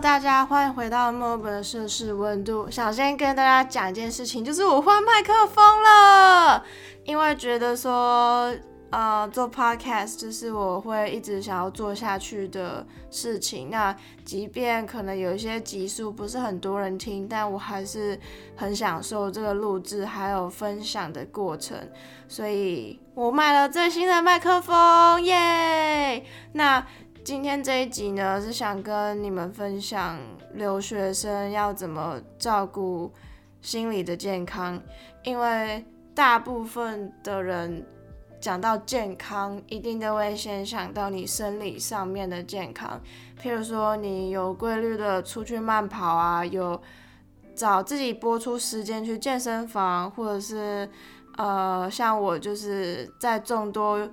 大家欢迎回到墨尔本的摄氏温度。想先跟大家讲一件事情，就是我换麦克风了，因为觉得说，呃，做 podcast 就是我会一直想要做下去的事情。那即便可能有一些集数不是很多人听，但我还是很享受这个录制还有分享的过程。所以我买了最新的麦克风，耶！那。今天这一集呢，是想跟你们分享留学生要怎么照顾心理的健康，因为大部分的人讲到健康，一定都会先想到你生理上面的健康，譬如说你有规律的出去慢跑啊，有找自己播出时间去健身房，或者是呃，像我就是在众多。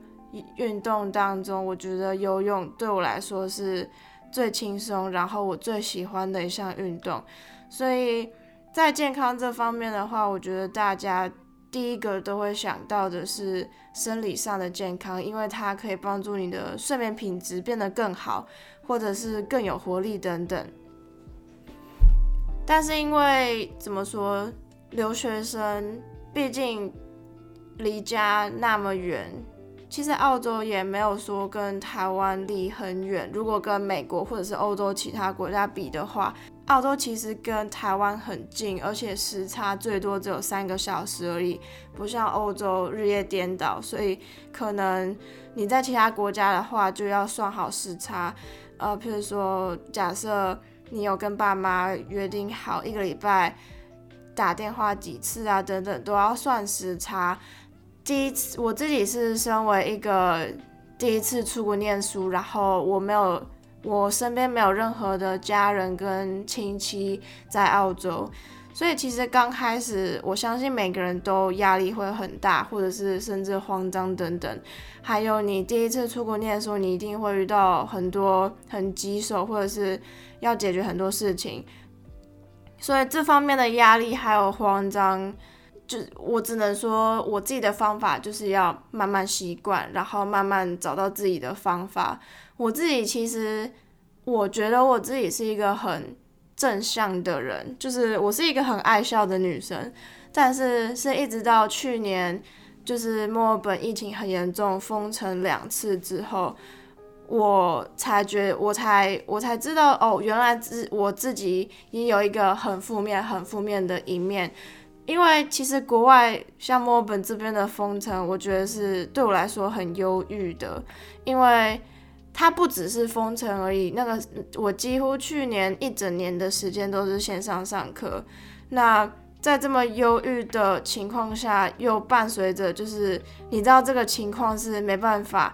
运动当中，我觉得游泳对我来说是最轻松，然后我最喜欢的一项运动。所以在健康这方面的话，我觉得大家第一个都会想到的是生理上的健康，因为它可以帮助你的睡眠品质变得更好，或者是更有活力等等。但是因为怎么说，留学生毕竟离家那么远。其实澳洲也没有说跟台湾离很远。如果跟美国或者是欧洲其他国家比的话，澳洲其实跟台湾很近，而且时差最多只有三个小时而已，不像欧洲日夜颠倒。所以可能你在其他国家的话，就要算好时差。呃，譬如说，假设你有跟爸妈约定好一个礼拜打电话几次啊，等等，都要算时差。第一次我自己是身为一个第一次出国念书，然后我没有，我身边没有任何的家人跟亲戚在澳洲，所以其实刚开始，我相信每个人都压力会很大，或者是甚至慌张等等。还有你第一次出国念书，你一定会遇到很多很棘手，或者是要解决很多事情，所以这方面的压力还有慌张。就我只能说，我自己的方法就是要慢慢习惯，然后慢慢找到自己的方法。我自己其实，我觉得我自己是一个很正向的人，就是我是一个很爱笑的女生。但是是一直到去年，就是墨尔本疫情很严重，封城两次之后，我才觉，我才我才知道，哦，原来自我自己也有一个很负面、很负面的一面。因为其实国外像墨尔本这边的封城，我觉得是对我来说很忧郁的，因为它不只是封城而已。那个我几乎去年一整年的时间都是线上上课，那在这么忧郁的情况下，又伴随着就是你知道这个情况是没办法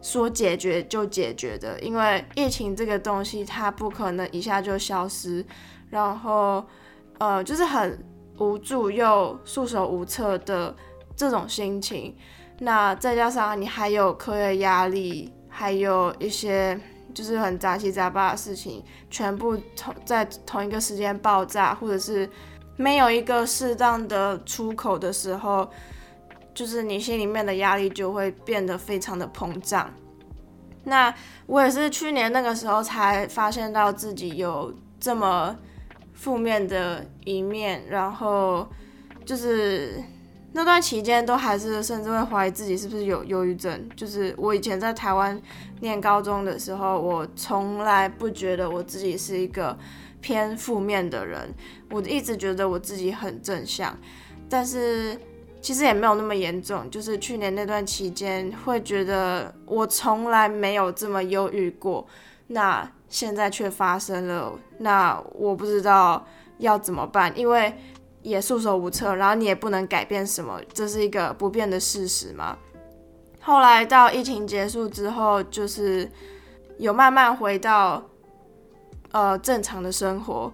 说解决就解决的，因为疫情这个东西它不可能一下就消失，然后呃就是很。无助又束手无策的这种心情，那再加上你还有课业压力，还有一些就是很杂七杂八的事情，全部同在同一个时间爆炸，或者是没有一个适当的出口的时候，就是你心里面的压力就会变得非常的膨胀。那我也是去年那个时候才发现到自己有这么。负面的一面，然后就是那段期间都还是甚至会怀疑自己是不是有忧郁症。就是我以前在台湾念高中的时候，我从来不觉得我自己是一个偏负面的人，我一直觉得我自己很正向。但是其实也没有那么严重，就是去年那段期间会觉得我从来没有这么忧郁过。那现在却发生了，那我不知道要怎么办，因为也束手无策，然后你也不能改变什么，这是一个不变的事实嘛。后来到疫情结束之后，就是有慢慢回到呃正常的生活，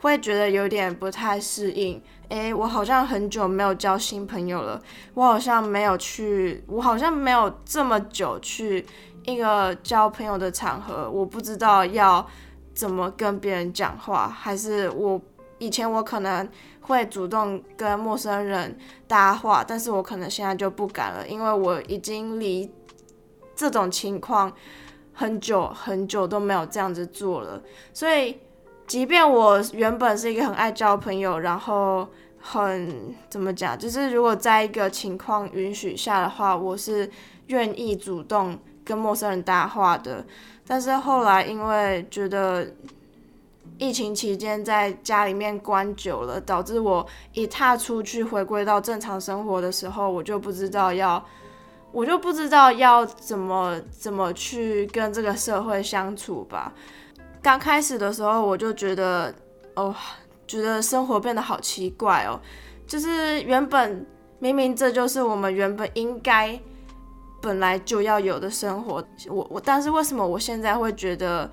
会觉得有点不太适应。诶，我好像很久没有交新朋友了，我好像没有去，我好像没有这么久去。一个交朋友的场合，我不知道要怎么跟别人讲话，还是我以前我可能会主动跟陌生人搭话，但是我可能现在就不敢了，因为我已经离这种情况很久很久都没有这样子做了，所以即便我原本是一个很爱交朋友，然后很怎么讲，就是如果在一个情况允许下的话，我是愿意主动跟陌生人搭话的。但是后来因为觉得疫情期间在家里面关久了，导致我一踏出去回归到正常生活的时候，我就不知道要，我就不知道要怎么怎么去跟这个社会相处吧。刚开始的时候，我就觉得，哦，觉得生活变得好奇怪哦，就是原本明明这就是我们原本应该本来就要有的生活，我我，但是为什么我现在会觉得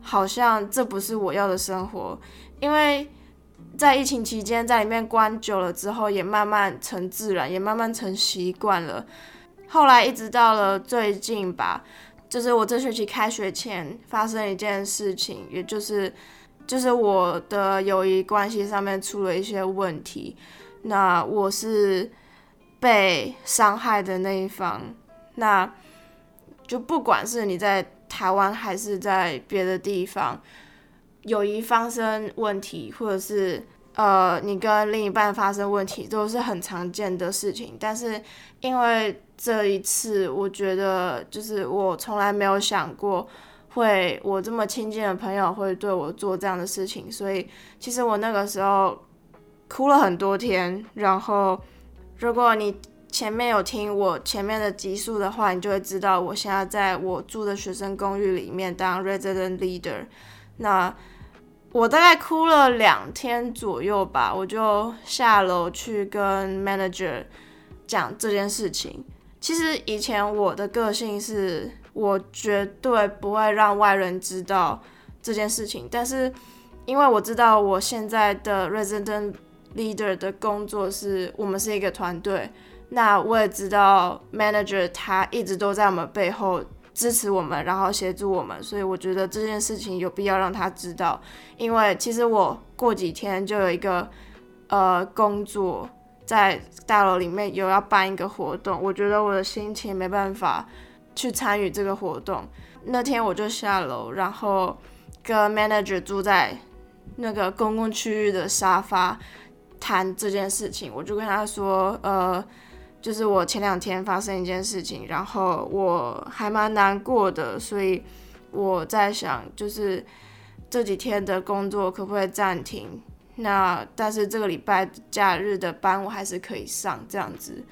好像这不是我要的生活？因为在疫情期间在里面关久了之后，也慢慢成自然，也慢慢成习惯了。后来一直到了最近吧。就是我这学期开学前发生一件事情，也就是就是我的友谊关系上面出了一些问题，那我是被伤害的那一方，那就不管是你在台湾还是在别的地方，友谊发生问题，或者是呃你跟另一半发生问题，都是很常见的事情，但是因为。这一次，我觉得就是我从来没有想过会我这么亲近的朋友会对我做这样的事情，所以其实我那个时候哭了很多天。然后，如果你前面有听我前面的集数的话，你就会知道我现在在我住的学生公寓里面当 resident leader。那我大概哭了两天左右吧，我就下楼去跟 manager 讲这件事情。其实以前我的个性是我绝对不会让外人知道这件事情，但是因为我知道我现在的 resident leader 的工作是我们是一个团队，那我也知道 manager 他一直都在我们背后支持我们，然后协助我们，所以我觉得这件事情有必要让他知道，因为其实我过几天就有一个呃工作。在大楼里面有要办一个活动，我觉得我的心情没办法去参与这个活动。那天我就下楼，然后跟 manager 住在那个公共区域的沙发谈这件事情。我就跟他说，呃，就是我前两天发生一件事情，然后我还蛮难过的，所以我在想，就是这几天的工作可不可以暂停？那但是这个礼拜假日的班我还是可以上这样子。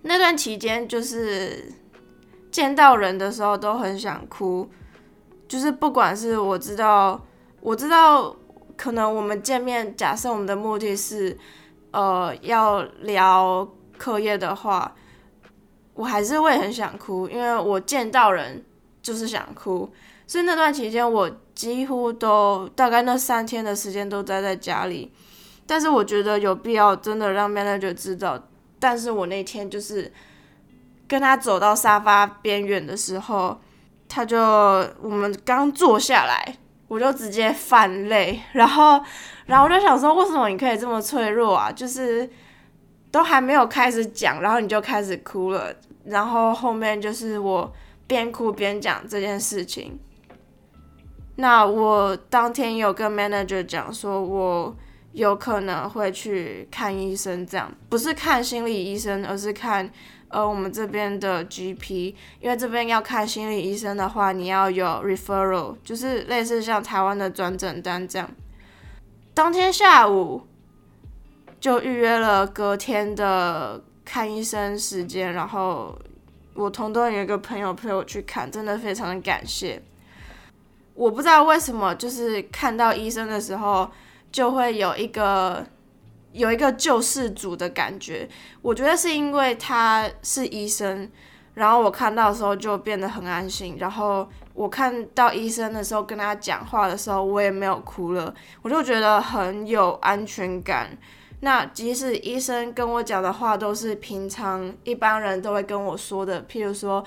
那段期间就是见到人的时候都很想哭，就是不管是我知道我知道可能我们见面，假设我们的目的是呃要聊课业的话，我还是会很想哭，因为我见到人就是想哭。所以那段期间，我几乎都大概那三天的时间都待在家里。但是我觉得有必要真的让 manager 知道。但是我那天就是跟他走到沙发边缘的时候，他就我们刚坐下来，我就直接泛泪。然后，然后我就想说，为什么你可以这么脆弱啊？就是都还没有开始讲，然后你就开始哭了。然后后面就是我边哭边讲这件事情。那我当天有跟 manager 讲说，我有可能会去看医生，这样不是看心理医生，而是看呃我们这边的 GP，因为这边要看心理医生的话，你要有 referral，就是类似像台湾的转诊单这样。当天下午就预约了隔天的看医生时间，然后我同桌有一个朋友陪我去看，真的非常的感谢。我不知道为什么，就是看到医生的时候，就会有一个有一个救世主的感觉。我觉得是因为他是医生，然后我看到的时候就变得很安心。然后我看到医生的时候，跟他讲话的时候，我也没有哭了，我就觉得很有安全感。那即使医生跟我讲的话都是平常一般人都会跟我说的，譬如说。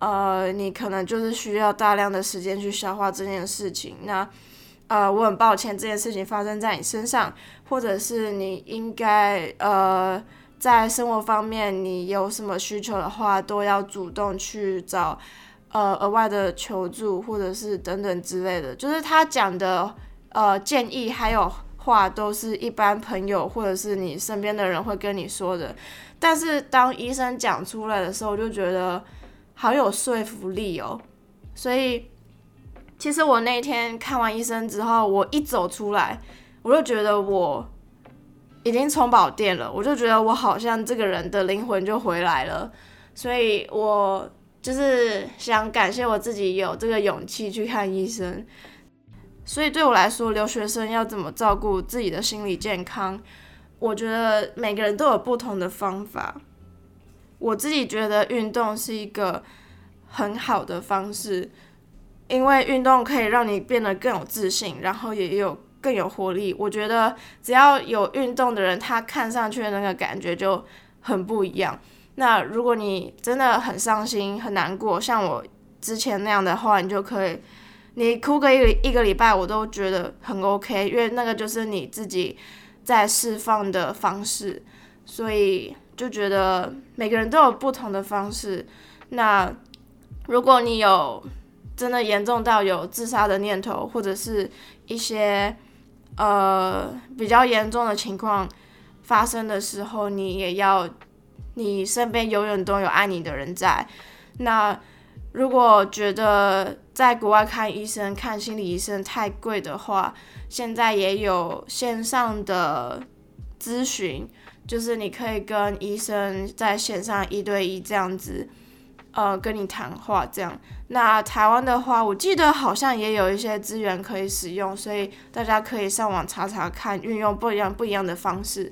呃，你可能就是需要大量的时间去消化这件事情。那，呃，我很抱歉这件事情发生在你身上，或者是你应该呃，在生活方面你有什么需求的话，都要主动去找呃额外的求助，或者是等等之类的。就是他讲的呃建议还有话都是一般朋友或者是你身边的人会跟你说的，但是当医生讲出来的时候，我就觉得好有说服力哦。所以其实我那天看完医生之后，我一走出来，我就觉得我已经充饱电了，我就觉得我好像这个人的灵魂就回来了，所以我。就是想感谢我自己有这个勇气去看医生，所以对我来说，留学生要怎么照顾自己的心理健康，我觉得每个人都有不同的方法。我自己觉得运动是一个很好的方式，因为运动可以让你变得更有自信，然后也有更有活力。我觉得只要有运动的人，他看上去的那个感觉就很不一样。那如果你真的很伤心、很难过，像我之前那样的话，你就可以，你哭个一一个礼拜，我都觉得很 OK，因为那个就是你自己在释放的方式，所以就觉得每个人都有不同的方式。那如果你有真的严重到有自杀的念头，或者是一些呃比较严重的情况发生的时候，你也要。你身边永远都有爱你的人在。那如果觉得在国外看医生、看心理医生太贵的话，现在也有线上的咨询，就是你可以跟医生在线上一对一这样子，呃，跟你谈话这样。那台湾的话，我记得好像也有一些资源可以使用，所以大家可以上网查查看，运用不一样不一样的方式。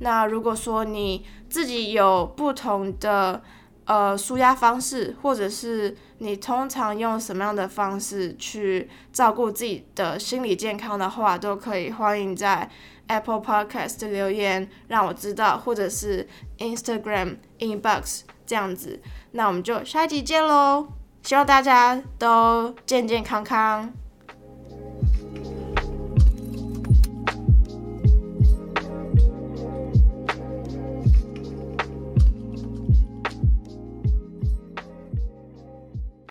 那如果说你自己有不同的呃舒压方式，或者是你通常用什么样的方式去照顾自己的心理健康的话，都可以欢迎在 Apple Podcast 留言让我知道，或者是 Instagram inbox 这样子。那我们就下一集见喽！希望大家都健健康康。